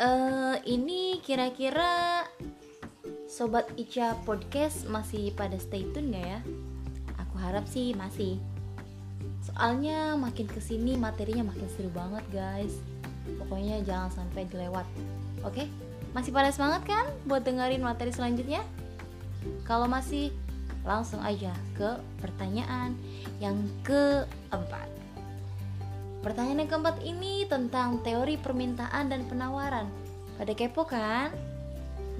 uh, ini kira-kira Sobat Ica Podcast masih pada stay tune gak ya? Aku harap sih masih Soalnya makin ke sini materinya makin seru banget guys Pokoknya jangan sampai dilewat Oke? Masih pada semangat kan buat dengerin materi selanjutnya? Kalau masih, langsung aja ke pertanyaan yang keempat Pertanyaan yang keempat ini tentang teori permintaan dan penawaran. Pada kepo kan?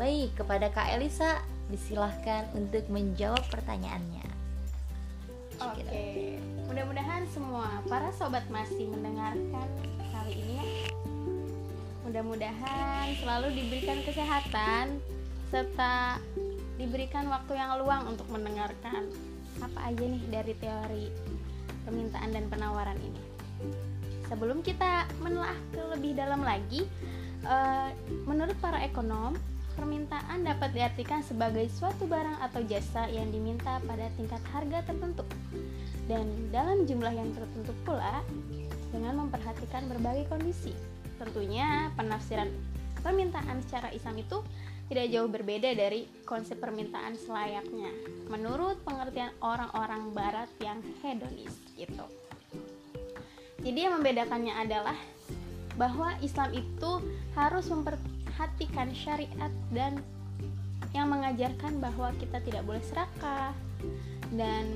Baik, kepada Kak Elisa disilahkan untuk menjawab pertanyaannya. Oke, mudah-mudahan semua para sobat masih mendengarkan kali ini ya. Mudah-mudahan selalu diberikan kesehatan serta diberikan waktu yang luang untuk mendengarkan apa aja nih dari teori permintaan dan penawaran ini sebelum kita menelaah ke lebih dalam lagi, uh, menurut para ekonom, permintaan dapat diartikan sebagai suatu barang atau jasa yang diminta pada tingkat harga tertentu dan dalam jumlah yang tertentu pula dengan memperhatikan berbagai kondisi. Tentunya penafsiran permintaan secara Islam itu tidak jauh berbeda dari konsep permintaan selayaknya menurut pengertian orang-orang barat yang hedonis gitu. Jadi yang membedakannya adalah bahwa Islam itu harus memperhatikan syariat dan yang mengajarkan bahwa kita tidak boleh serakah dan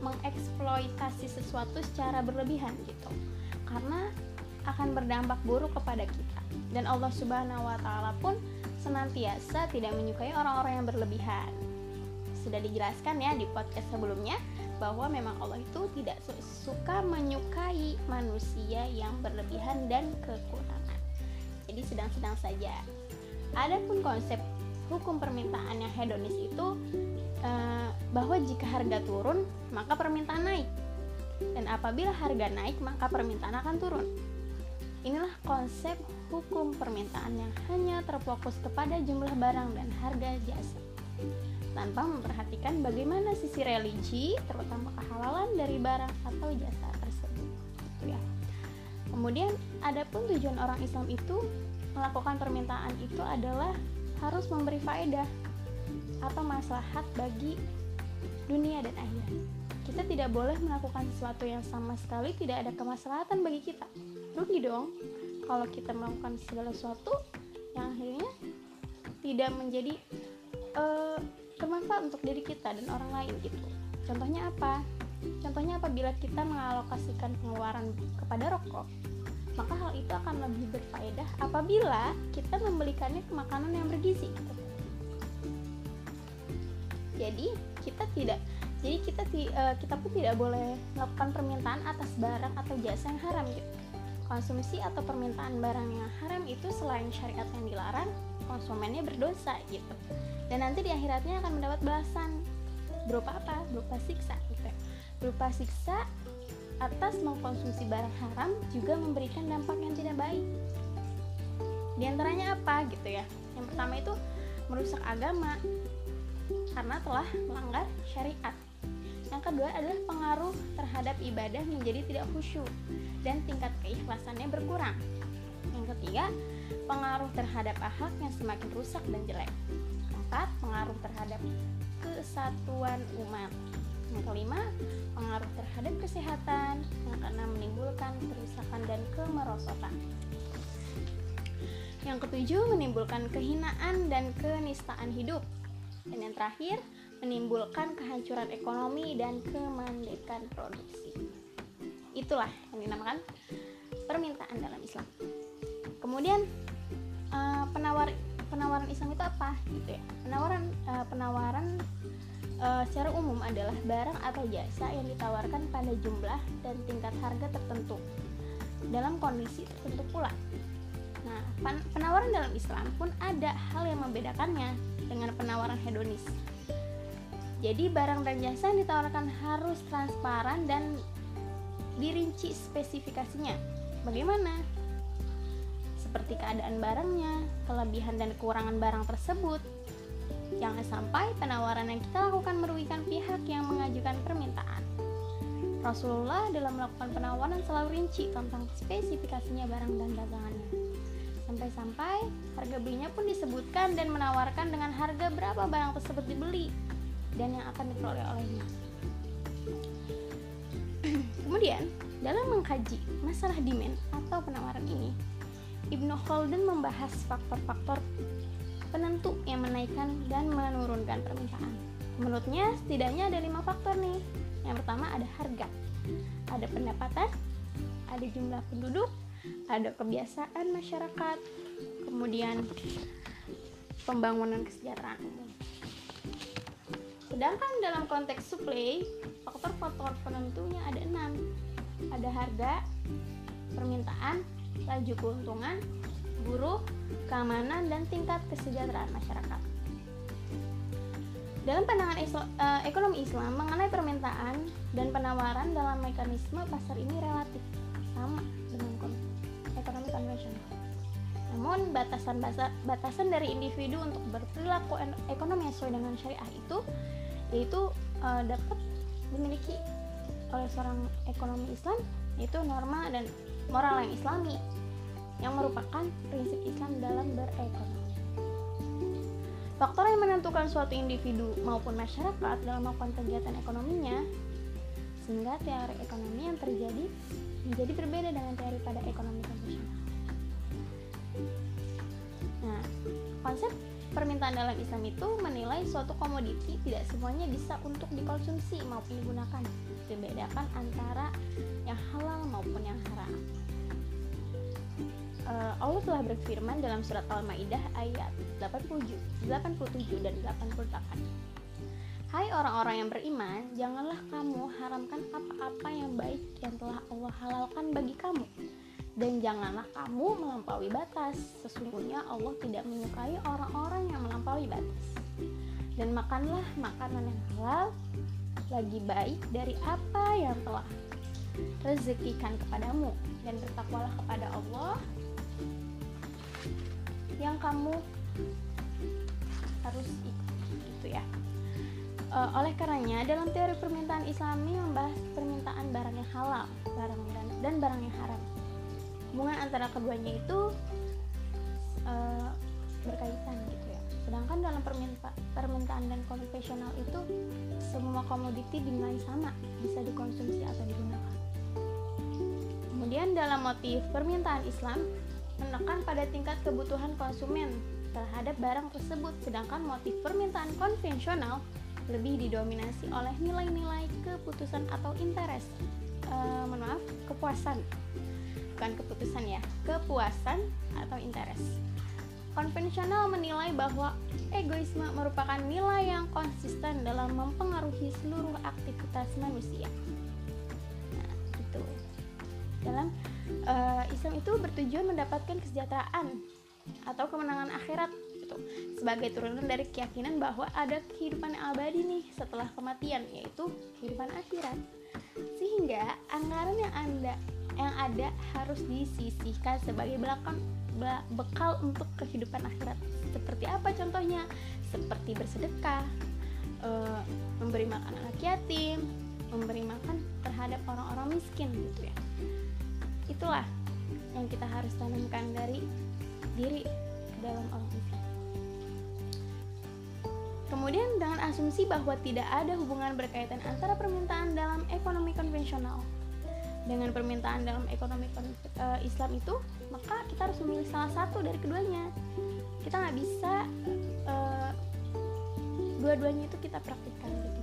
mengeksploitasi sesuatu secara berlebihan gitu. Karena akan berdampak buruk kepada kita. Dan Allah Subhanahu wa taala pun senantiasa tidak menyukai orang-orang yang berlebihan. Sudah dijelaskan ya di podcast sebelumnya bahwa memang Allah itu tidak suka menyukai manusia yang berlebihan dan kekurangan. Jadi sedang-sedang saja. Adapun konsep hukum permintaan yang hedonis itu eh, bahwa jika harga turun maka permintaan naik dan apabila harga naik maka permintaan akan turun. Inilah konsep hukum permintaan yang hanya terfokus kepada jumlah barang dan harga jasa tanpa memperhatikan bagaimana sisi religi, terutama kehalalan dari barang atau jasa tersebut. Gitu ya. Kemudian, adapun tujuan orang Islam itu melakukan permintaan itu adalah harus memberi faedah atau maslahat bagi dunia dan akhirat. Kita tidak boleh melakukan sesuatu yang sama sekali tidak ada kemaslahatan bagi kita. Rugi dong kalau kita melakukan segala sesuatu yang akhirnya tidak menjadi uh, bermanfaat untuk diri kita dan orang lain gitu. Contohnya apa? Contohnya apabila kita mengalokasikan pengeluaran kepada rokok maka hal itu akan lebih berfaedah apabila kita membelikannya ke makanan yang bergizi. Gitu. jadi kita tidak jadi kita uh, kita pun tidak boleh melakukan permintaan atas barang atau jasa yang haram gitu konsumsi atau permintaan barang yang haram itu selain syariat yang dilarang konsumennya berdosa gitu. Dan nanti di akhiratnya akan mendapat balasan. Berupa apa? Berupa siksa gitu. Berupa siksa atas mengkonsumsi barang haram juga memberikan dampak yang tidak baik. Di antaranya apa gitu ya? Yang pertama itu merusak agama karena telah melanggar syariat yang kedua adalah pengaruh terhadap ibadah menjadi tidak khusyuk dan tingkat keikhlasannya berkurang yang ketiga pengaruh terhadap akhlak yang semakin rusak dan jelek keempat, pengaruh terhadap kesatuan umat. Yang kelima, pengaruh terhadap kesehatan. Yang keenam, menimbulkan kerusakan dan kemerosotan. Yang ketujuh, menimbulkan kehinaan dan kenistaan hidup. Dan yang terakhir, menimbulkan kehancuran ekonomi dan kemandekan produksi. Itulah yang dinamakan permintaan dalam Islam. Kemudian, uh, penawar penawaran Islam itu apa gitu ya penawaran uh, penawaran uh, secara umum adalah barang atau jasa yang ditawarkan pada jumlah dan tingkat harga tertentu dalam kondisi tertentu pula nah penawaran dalam Islam pun ada hal yang membedakannya dengan penawaran hedonis jadi barang dan jasa yang ditawarkan harus transparan dan dirinci spesifikasinya bagaimana seperti keadaan barangnya, kelebihan dan kekurangan barang tersebut. Jangan sampai penawaran yang kita lakukan merugikan pihak yang mengajukan permintaan. Rasulullah dalam melakukan penawaran selalu rinci tentang spesifikasinya barang dan dagangannya. Sampai-sampai harga belinya pun disebutkan dan menawarkan dengan harga berapa barang tersebut dibeli dan yang akan diperoleh olehnya. Kemudian, dalam mengkaji masalah demand atau penawaran ini, Ibnu Khaldun membahas faktor-faktor penentu yang menaikkan dan menurunkan permintaan. Menurutnya, setidaknya ada lima faktor nih. Yang pertama ada harga, ada pendapatan, ada jumlah penduduk, ada kebiasaan masyarakat, kemudian pembangunan kesejahteraan. Sedangkan dalam konteks supply, faktor-faktor penentunya ada enam. Ada harga, permintaan, laju keuntungan, buruh, keamanan, dan tingkat kesejahteraan masyarakat. Dalam pandangan Islam, uh, ekonomi Islam mengenai permintaan dan penawaran dalam mekanisme pasar ini relatif sama dengan ekonomi konvensional. Namun batasan batasan dari individu untuk berperilaku ekonomi sesuai dengan syariah itu yaitu uh, dapat dimiliki oleh seorang ekonomi Islam yaitu norma dan moral yang islami yang merupakan prinsip Islam dalam berekonomi. Faktor yang menentukan suatu individu maupun masyarakat dalam melakukan kegiatan ekonominya sehingga teori ekonomi yang terjadi menjadi berbeda dengan teori pada ekonomi konvensional. Nah, konsep permintaan dalam Islam itu menilai suatu komoditi tidak semuanya bisa untuk dikonsumsi maupun digunakan. Dibedakan antara yang halal maupun yang haram. Uh, Allah telah berfirman dalam surat Al-Maidah ayat 87, 87 dan 88. Hai orang-orang yang beriman, janganlah kamu haramkan apa-apa yang baik yang telah Allah halalkan bagi kamu. Dan janganlah kamu melampaui batas. Sesungguhnya Allah tidak menyukai orang-orang yang melampaui batas. Dan makanlah makanan yang halal lagi baik dari apa yang telah rezekikan kepadamu dan bertakwalah kepada Allah yang kamu harus ikut gitu ya uh, oleh karenanya dalam teori permintaan Islami membahas permintaan barang yang halal barang dan, dan barang yang haram hubungan antara keduanya itu uh, berkaitan gitu ya sedangkan dalam perminta, permintaan dan konvensional itu semua komoditi dinilai sama bisa dikonsumsi atau digunakan kemudian dalam motif permintaan Islam menekan pada tingkat kebutuhan konsumen terhadap barang tersebut, sedangkan motif permintaan konvensional lebih didominasi oleh nilai-nilai keputusan atau interest. E, maaf, kepuasan. Bukan keputusan ya, kepuasan atau interest. Konvensional menilai bahwa egoisme merupakan nilai yang konsisten dalam mempengaruhi seluruh aktivitas manusia. Nah, itu. Dalam uh, Islam itu bertujuan mendapatkan kesejahteraan atau kemenangan akhirat gitu. sebagai turunan dari keyakinan bahwa ada kehidupan yang abadi nih setelah kematian yaitu kehidupan akhirat sehingga anggaran yang anda yang ada harus disisihkan sebagai belakang bekal untuk kehidupan akhirat. Seperti apa contohnya? Seperti bersedekah e, memberi makan anak yatim memberi makan terhadap orang-orang miskin gitu ya. Itulah yang kita harus tanamkan dari diri dalam orang Islam. Kemudian dengan asumsi bahwa tidak ada hubungan berkaitan antara permintaan dalam ekonomi konvensional dengan permintaan dalam ekonomi uh, Islam itu, maka kita harus memilih salah satu dari keduanya. Kita nggak bisa uh, dua-duanya itu kita praktikkan gitu.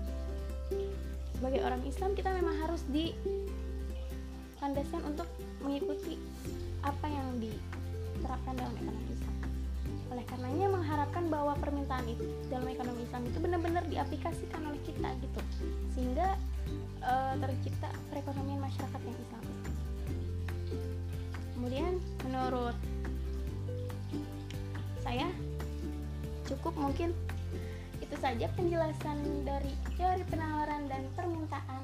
Sebagai orang Islam kita memang harus di landaskan untuk mengikuti apa yang diterapkan dalam ekonomi Islam. Permintaan itu dalam ekonomi Islam itu benar-benar diaplikasikan oleh kita gitu, sehingga e, tercipta perekonomian masyarakat yang Islam. Kemudian menurut saya cukup mungkin itu saja penjelasan dari teori penawaran dan permintaan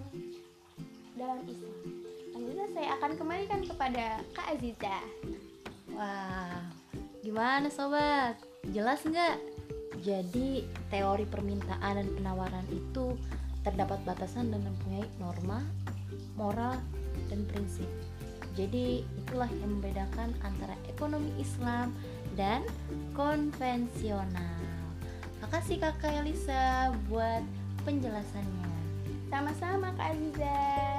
dalam Islam selanjutnya saya akan kembalikan kepada Kak Aziza. Wah, gimana sobat? Jelas nggak? Jadi teori permintaan dan penawaran itu terdapat batasan dan mempunyai norma, moral, dan prinsip. Jadi itulah yang membedakan antara ekonomi Islam dan konvensional. Makasih Kakak Elisa buat penjelasannya. Sama-sama Kak Aziza.